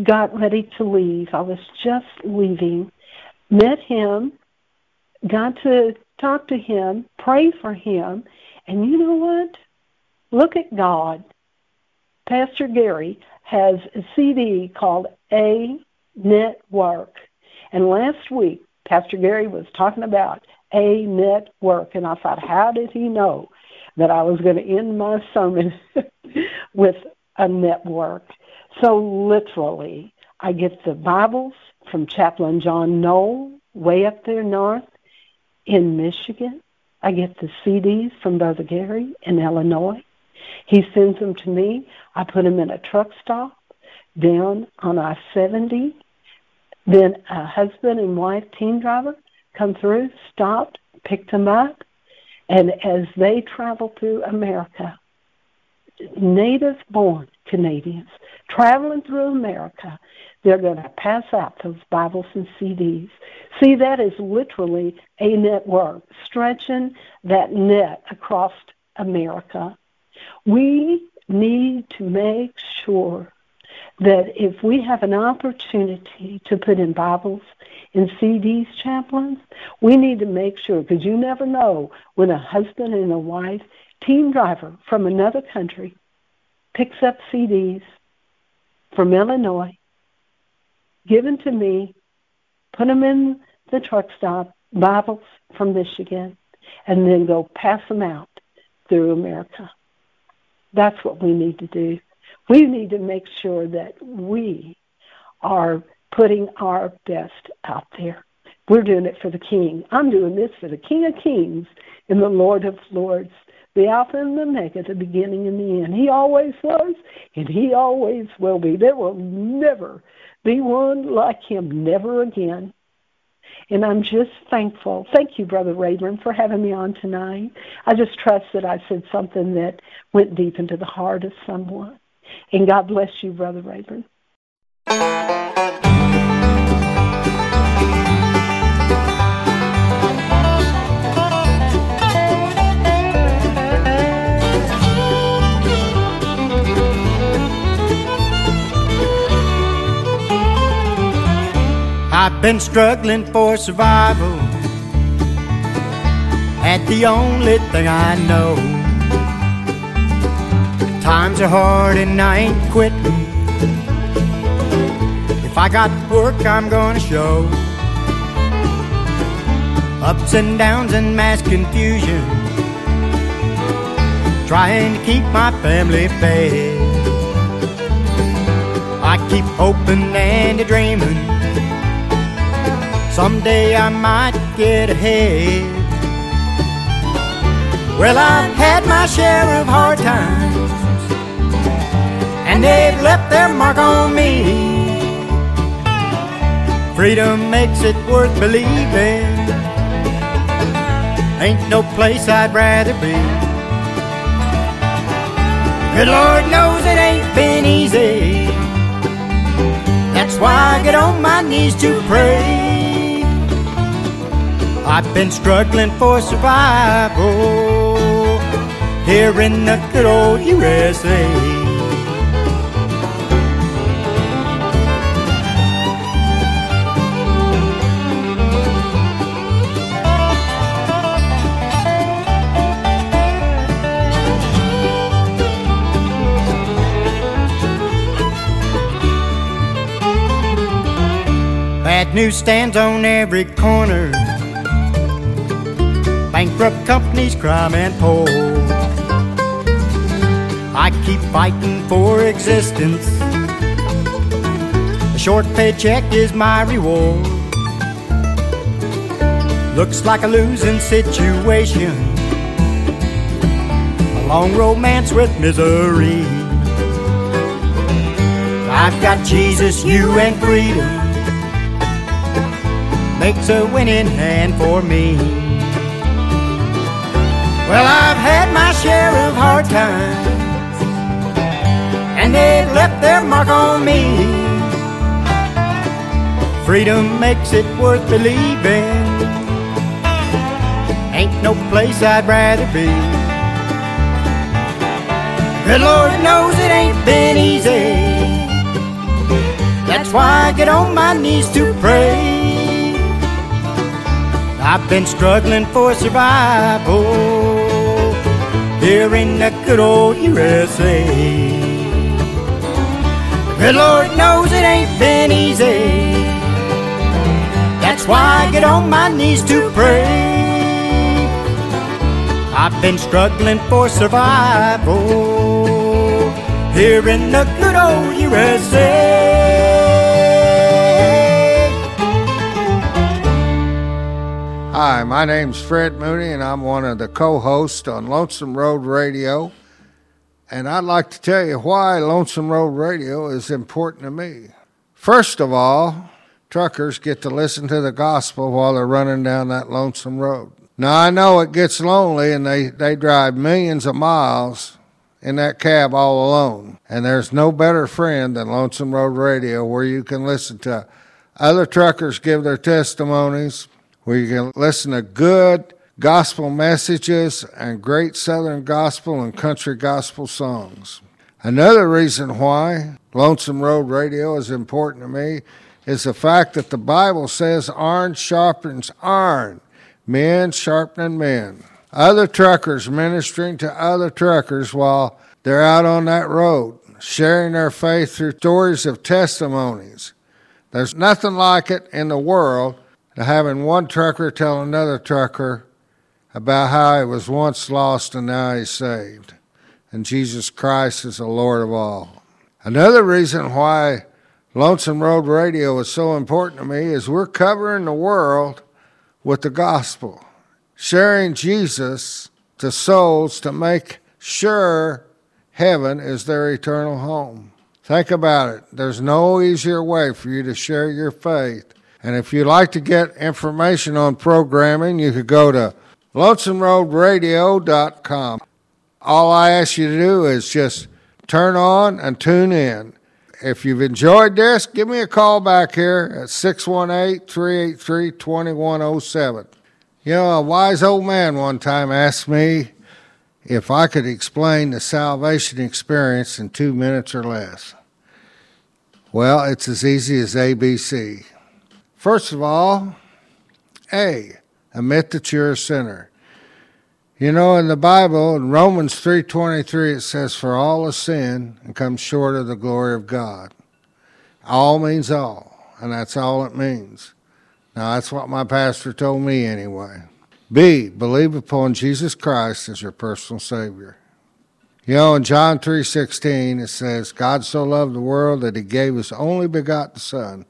got ready to leave. I was just leaving, met him, got to talk to him, pray for him, and you know what? Look at God. Pastor Gary has a CD called A Network. And last week, Pastor Gary was talking about a network. And I thought, how did he know that I was going to end my sermon with a network? So literally, I get the Bibles from Chaplain John Knoll, way up there north in Michigan. I get the CDs from Brother Gary in Illinois. He sends them to me. I put them in a truck stop down on I 70. Then a husband and wife team driver come through, stopped, picked them up, and as they travel through America, native born Canadians traveling through America, they're going to pass out those Bibles and CDs. See, that is literally a network, stretching that net across America. We need to make sure that if we have an opportunity to put in Bibles and CDs, chaplains, we need to make sure, because you never know when a husband and a wife, team driver from another country, picks up CDs from Illinois, given to me, put them in the truck stop, Bibles from Michigan, and then go pass them out through America. That's what we need to do. We need to make sure that we are putting our best out there. We're doing it for the King. I'm doing this for the King of Kings and the Lord of Lords, the Alpha and the Omega, the beginning and the end. He always was, and He always will be. There will never be one like Him, never again. And I'm just thankful. Thank you, Brother Rayburn, for having me on tonight. I just trust that I said something that went deep into the heart of someone. And God bless you, Brother Rayburn. I've been struggling for survival. And the only thing I know. Times are hard and I ain't quitting. If I got work, I'm gonna show. Ups and downs and mass confusion. Trying to keep my family fed. I keep hoping and dreaming Someday I might get ahead. Well, I've had my share of hard times, and they've left their mark on me. Freedom makes it worth believing. Ain't no place I'd rather be. Good Lord knows it ain't been easy. That's why I get on my knees to pray. I've been struggling for survival here in the good old USA. Bad news stands on every corner bankrupt companies, crime and poor. I keep fighting for existence. A short paycheck is my reward. Looks like a losing situation. A long romance with misery. I've got Jesus, you, and freedom. Makes a winning hand for me. Well, I've had my share of hard times, and they've left their mark on me. Freedom makes it worth believing. Ain't no place I'd rather be. Good Lord knows it ain't been easy. That's why I get on my knees to pray. I've been struggling for survival here in the good old USA. The good Lord knows it ain't been easy. That's why I get on my knees to pray. I've been struggling for survival here in the good old USA. Hi, my name's Fred Mooney, and I'm one of the co hosts on Lonesome Road Radio. And I'd like to tell you why Lonesome Road Radio is important to me. First of all, truckers get to listen to the gospel while they're running down that lonesome road. Now, I know it gets lonely, and they, they drive millions of miles in that cab all alone. And there's no better friend than Lonesome Road Radio where you can listen to other truckers give their testimonies, where you can listen to good gospel messages and great Southern gospel and country gospel songs. Another reason why Lonesome Road Radio is important to me is the fact that the Bible says iron sharpens iron, men sharpening men. Other truckers ministering to other truckers while they're out on that road, sharing their faith through stories of testimonies. There's nothing like it in the world to having one trucker tell another trucker about how he was once lost and now he's saved. And Jesus Christ is the Lord of all. Another reason why Lonesome Road Radio is so important to me is we're covering the world with the gospel, sharing Jesus to souls to make sure heaven is their eternal home. Think about it. There's no easier way for you to share your faith and if you'd like to get information on programming, you could go to lonesomeroadradio.com. All I ask you to do is just turn on and tune in. If you've enjoyed this, give me a call back here at 618 383 2107. You know, a wise old man one time asked me if I could explain the salvation experience in two minutes or less. Well, it's as easy as ABC. First of all, A, admit that you're a sinner. You know, in the Bible, in Romans 3.23, it says, For all have sinned and come short of the glory of God. All means all, and that's all it means. Now, that's what my pastor told me anyway. B, believe upon Jesus Christ as your personal Savior. You know, in John 3.16, it says, God so loved the world that he gave his only begotten Son,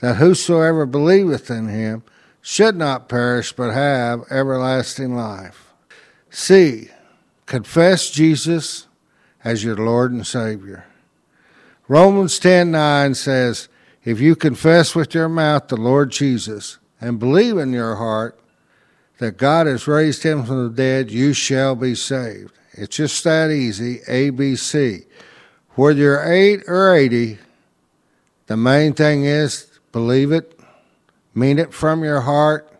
that whosoever believeth in him should not perish but have everlasting life. C. Confess Jesus as your Lord and Savior. Romans 10:9 says, "If you confess with your mouth the Lord Jesus and believe in your heart that God has raised him from the dead, you shall be saved." It's just that easy, ABC. Whether you're 8 or 80, the main thing is Believe it, mean it from your heart,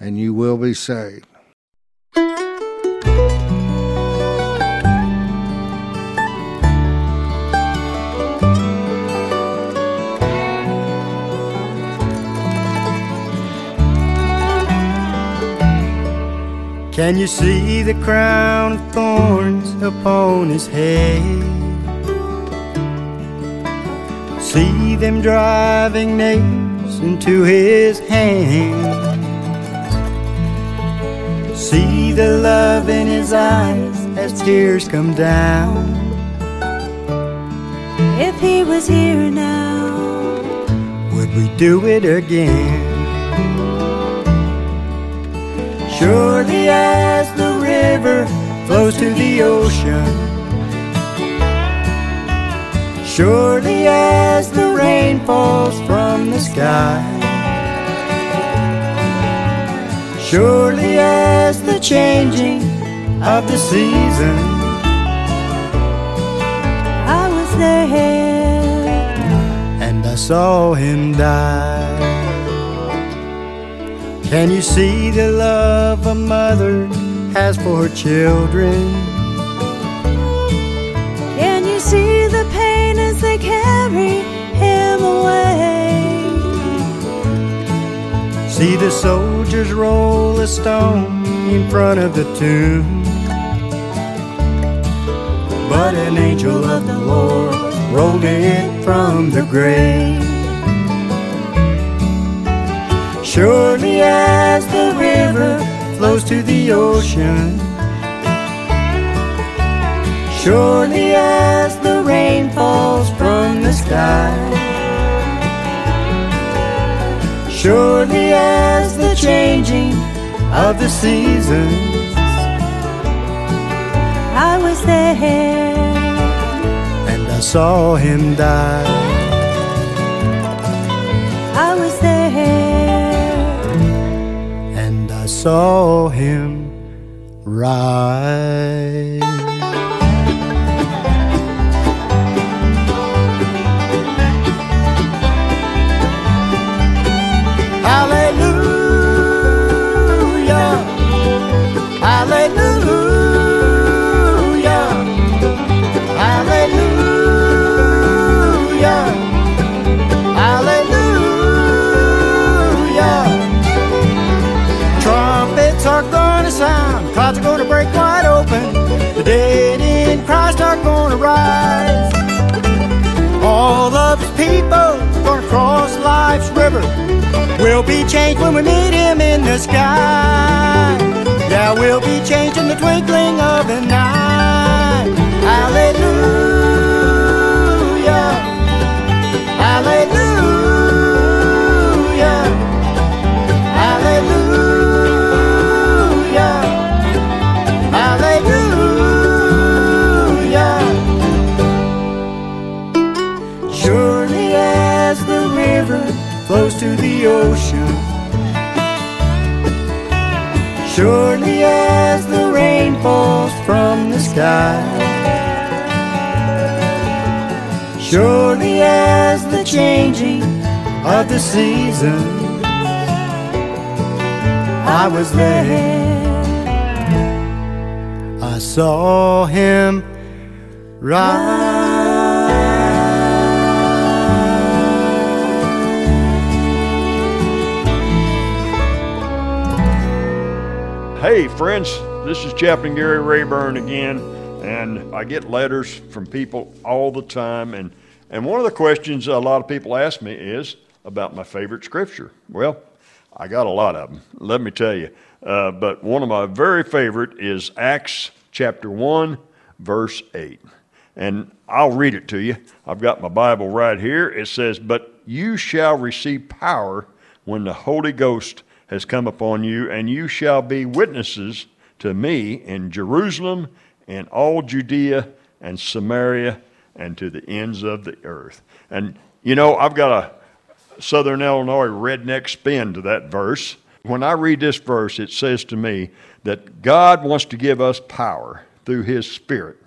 and you will be saved. Can you see the crown of thorns upon his head? See them driving nails into his hand. See the love in his eyes as tears come down. If he was here now, would we do it again? Surely as the river flows to the ocean surely as the rain falls from the sky, surely as the changing of the season, I was there. and I saw him die. Can you see the love a mother has for her children? They carry him away? See the soldiers roll a stone in front of the tomb. But an angel of the Lord rolled it from the grave. Surely as the river flows to the ocean, surely as the rain falls from the sky. Surely as the changing of the seasons, I was there. and I saw him die. I was there. And I saw him rise. Are gonna rise. All of his people gonna cross life's river. We'll be changed when we meet him in the sky. Yeah, we'll be changed in the twinkling of an eye. Hallelujah. Ocean, surely as the rain falls from the sky, surely as the changing of the seasons, I was there. I saw him rise. Hey, friends, this is Chaplain Gary Rayburn again, and I get letters from people all the time. And, and one of the questions a lot of people ask me is about my favorite scripture. Well, I got a lot of them, let me tell you. Uh, but one of my very favorite is Acts chapter 1, verse 8. And I'll read it to you. I've got my Bible right here. It says, But you shall receive power when the Holy Ghost has come upon you, and you shall be witnesses to me in Jerusalem and all Judea and Samaria and to the ends of the earth. And you know, I've got a Southern Illinois redneck spin to that verse. When I read this verse, it says to me that God wants to give us power through His Spirit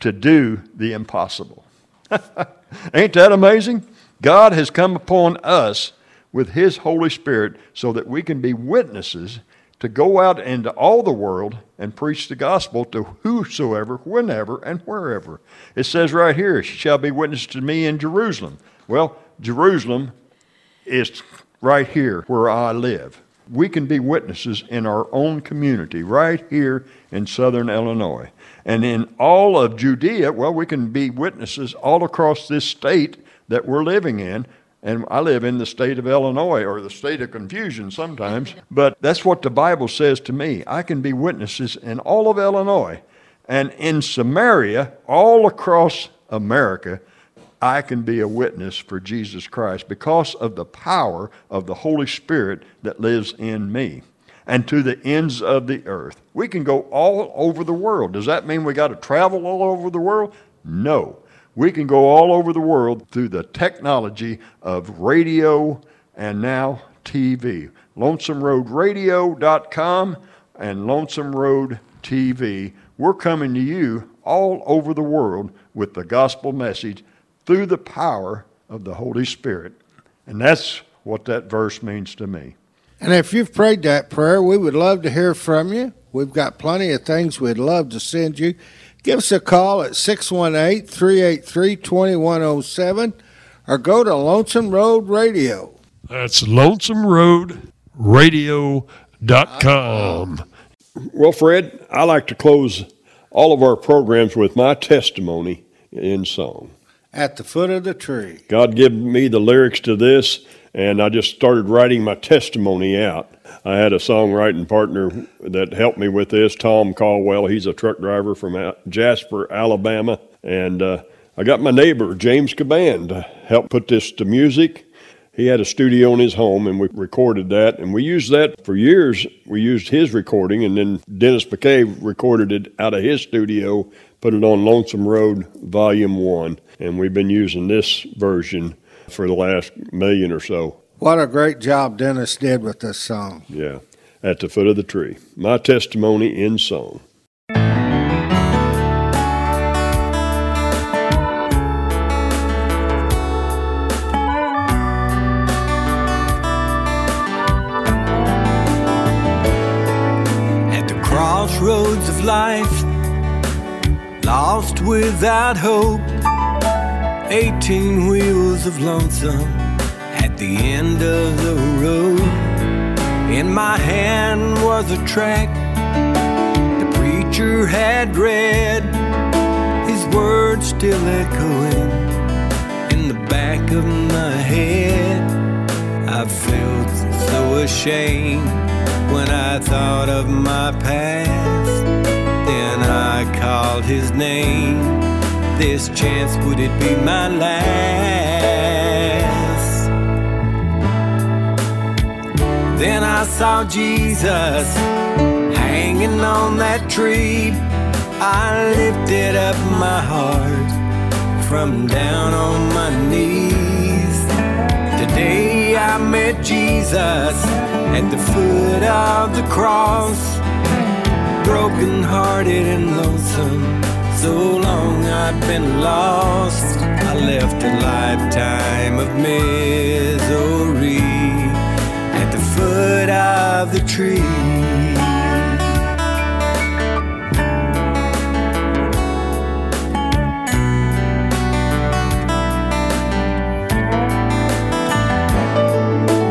to do the impossible. Ain't that amazing? God has come upon us with His Holy Spirit so that we can be witnesses to go out into all the world and preach the gospel to whosoever, whenever, and wherever. It says right here, she shall be witness to me in Jerusalem. Well, Jerusalem is right here where I live. We can be witnesses in our own community right here in southern Illinois. And in all of Judea, well, we can be witnesses all across this state that we're living in. And I live in the state of Illinois or the state of confusion sometimes. But that's what the Bible says to me. I can be witnesses in all of Illinois and in Samaria, all across America, I can be a witness for Jesus Christ because of the power of the Holy Spirit that lives in me and to the ends of the earth. We can go all over the world. Does that mean we got to travel all over the world? No. We can go all over the world through the technology of radio and now TV. LonesomeRoadRadio.com and Lonesome Road TV. We're coming to you all over the world with the gospel message through the power of the Holy Spirit. And that's what that verse means to me. And if you've prayed that prayer, we would love to hear from you. We've got plenty of things we'd love to send you. Give us a call at 618 383 2107 or go to Lonesome Road Radio. That's lonesomeroadradio.com. Well, Fred, I like to close all of our programs with my testimony in song. At the foot of the tree. God gave me the lyrics to this, and I just started writing my testimony out. I had a songwriting partner that helped me with this, Tom Caldwell. He's a truck driver from Jasper, Alabama. And uh, I got my neighbor, James Caban, to help put this to music. He had a studio in his home, and we recorded that. And we used that for years. We used his recording, and then Dennis McKay recorded it out of his studio, put it on Lonesome Road Volume 1. And we've been using this version for the last million or so. What a great job Dennis did with this song. Yeah, at the foot of the tree. My testimony in song. At the crossroads of life, lost without hope, 18 wheels of lonesome at the end of the road. In my hand was a track the preacher had read, his words still echoing in the back of my head. I felt so ashamed when I thought of my past. Then I called his name. This chance, would it be my last? Then I saw Jesus hanging on that tree. I lifted up my heart from down on my knees. Today I met Jesus at the foot of the cross, broken hearted and lonesome. So long I'd been lost. I left a lifetime of misery foot of the tree.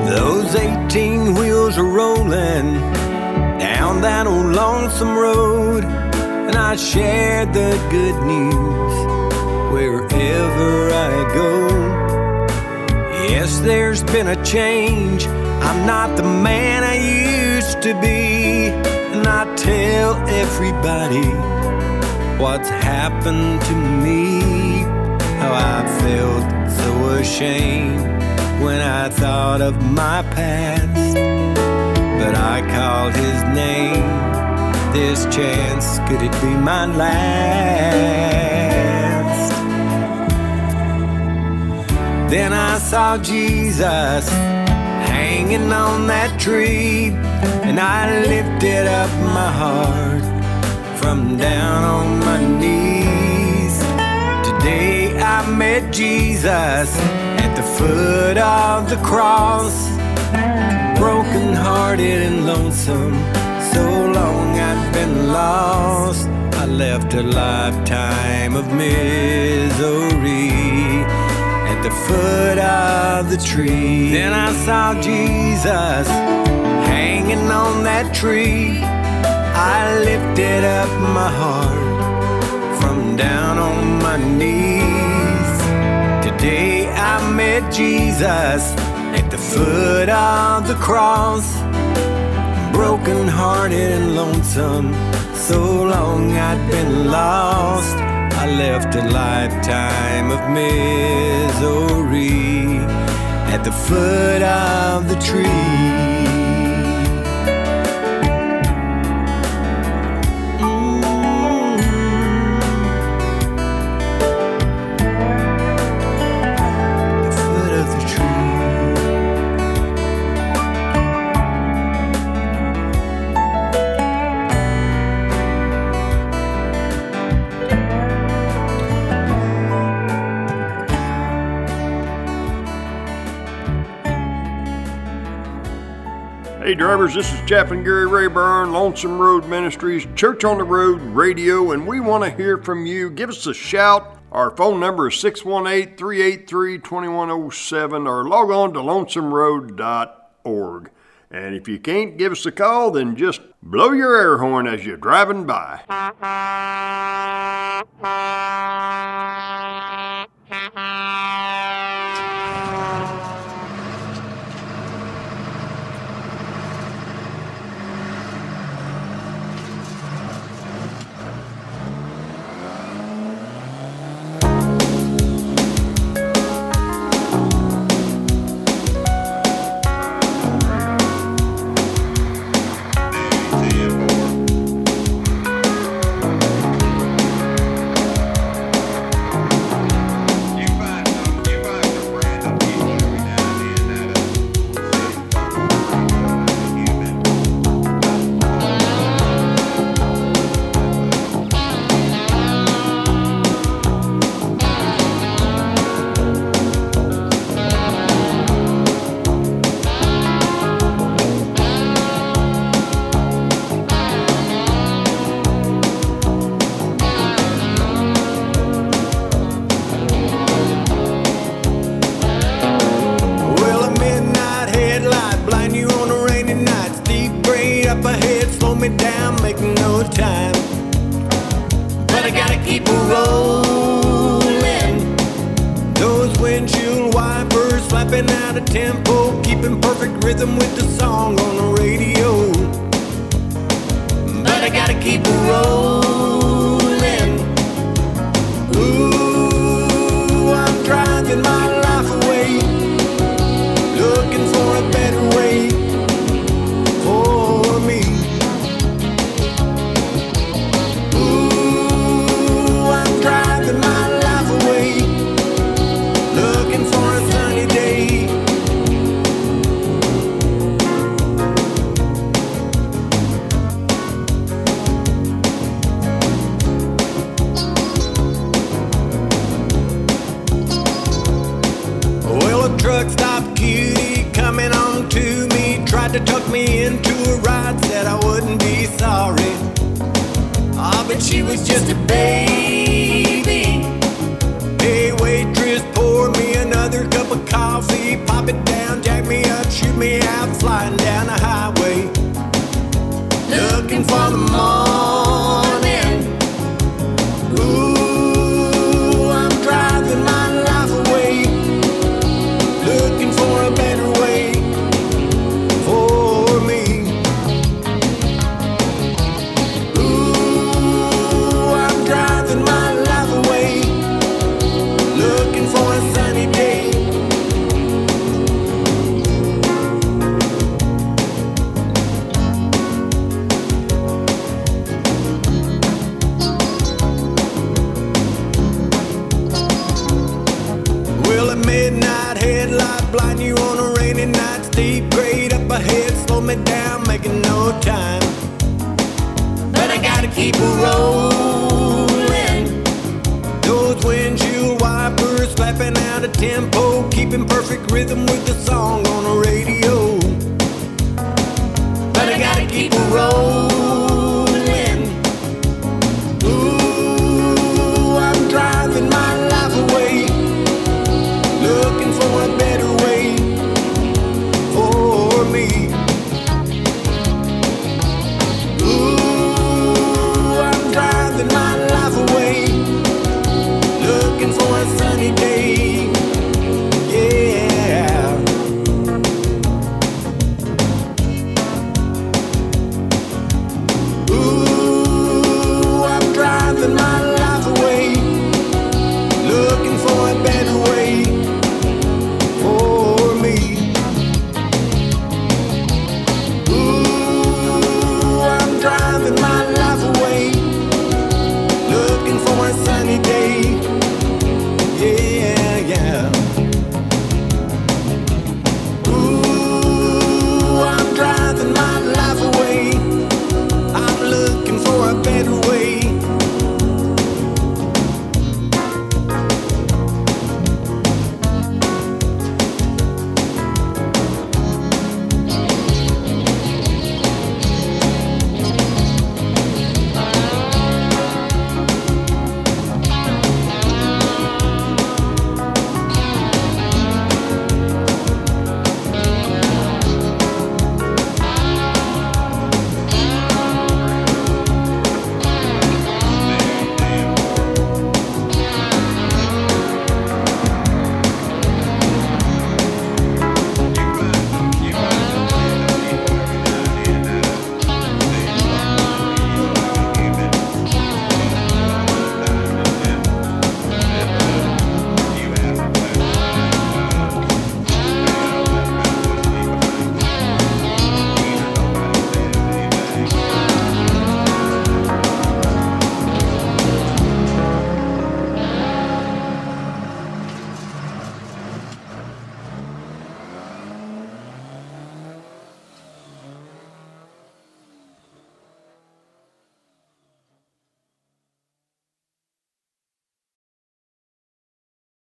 Those 18 wheels are rolling down that old lonesome road, and I share the good news wherever I go. Yes, there's been a change. I'm not the man I used to be, and I tell everybody what's happened to me. How I felt so ashamed when I thought of my past. But I called his name. This chance, could it be my last? Then I saw Jesus hanging on that tree, and I lifted up my heart from down on my knees. Today I met Jesus at the foot of the cross, broken hearted and lonesome. So long I'd been lost. I left a lifetime of misery the foot of the tree. Then I saw Jesus hanging on that tree. I lifted up my heart from down on my knees. Today I met Jesus at the foot of the cross. Broken hearted and lonesome. So long I'd been lost. I left a lifetime of misery at the foot of the tree. Hey drivers, this is Chaplain Gary Rayburn, Lonesome Road Ministries, Church on the Road Radio, and we want to hear from you. Give us a shout. Our phone number is 618 383 2107 or log on to lonesomeroad.org. And if you can't give us a call, then just blow your air horn as you're driving by. Me down, making no time. But I gotta keep a rolling. Those windshield wipers flapping out of tempo, keeping perfect rhythm with the song on the radio. But I gotta keep a rolling. Ooh, I'm driving my